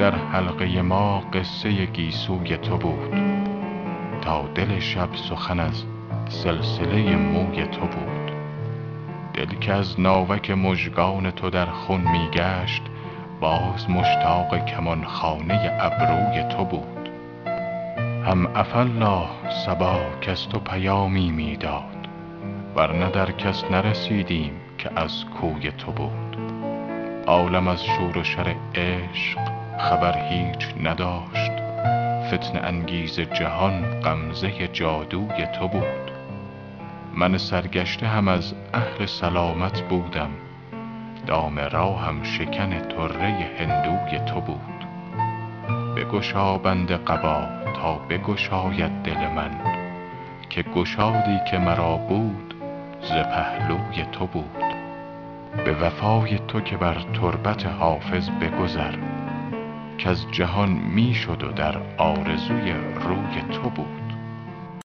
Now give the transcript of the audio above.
در حلقه ما قصه گیسوی تو بود. تا دل شب سخن از سلسله موی تو بود. دل که از ناوک مژگان تو در خون می گشت باز مشتاق کمانخانه ابروی تو بود. هم عفی الله صبا کز تو پیامی می داد ورنه در کس نرسیدیم که از کوی تو بود. عالم از شور و شر عشق خبر هیچ نداشت. فتنه انگیز جهان غمزه جادوی تو بود. من سرگشته هم از اهل سلامت بودم. دام راهم شکن طره هندوی تو بود. بگشا بند قبا تا بگشاید دل من. که گشادی که مرا بود ز پهلوی تو بود. به وفای تو که بر تربت حافظ بگذر کز جهان می و در آرزوی روی تو بود.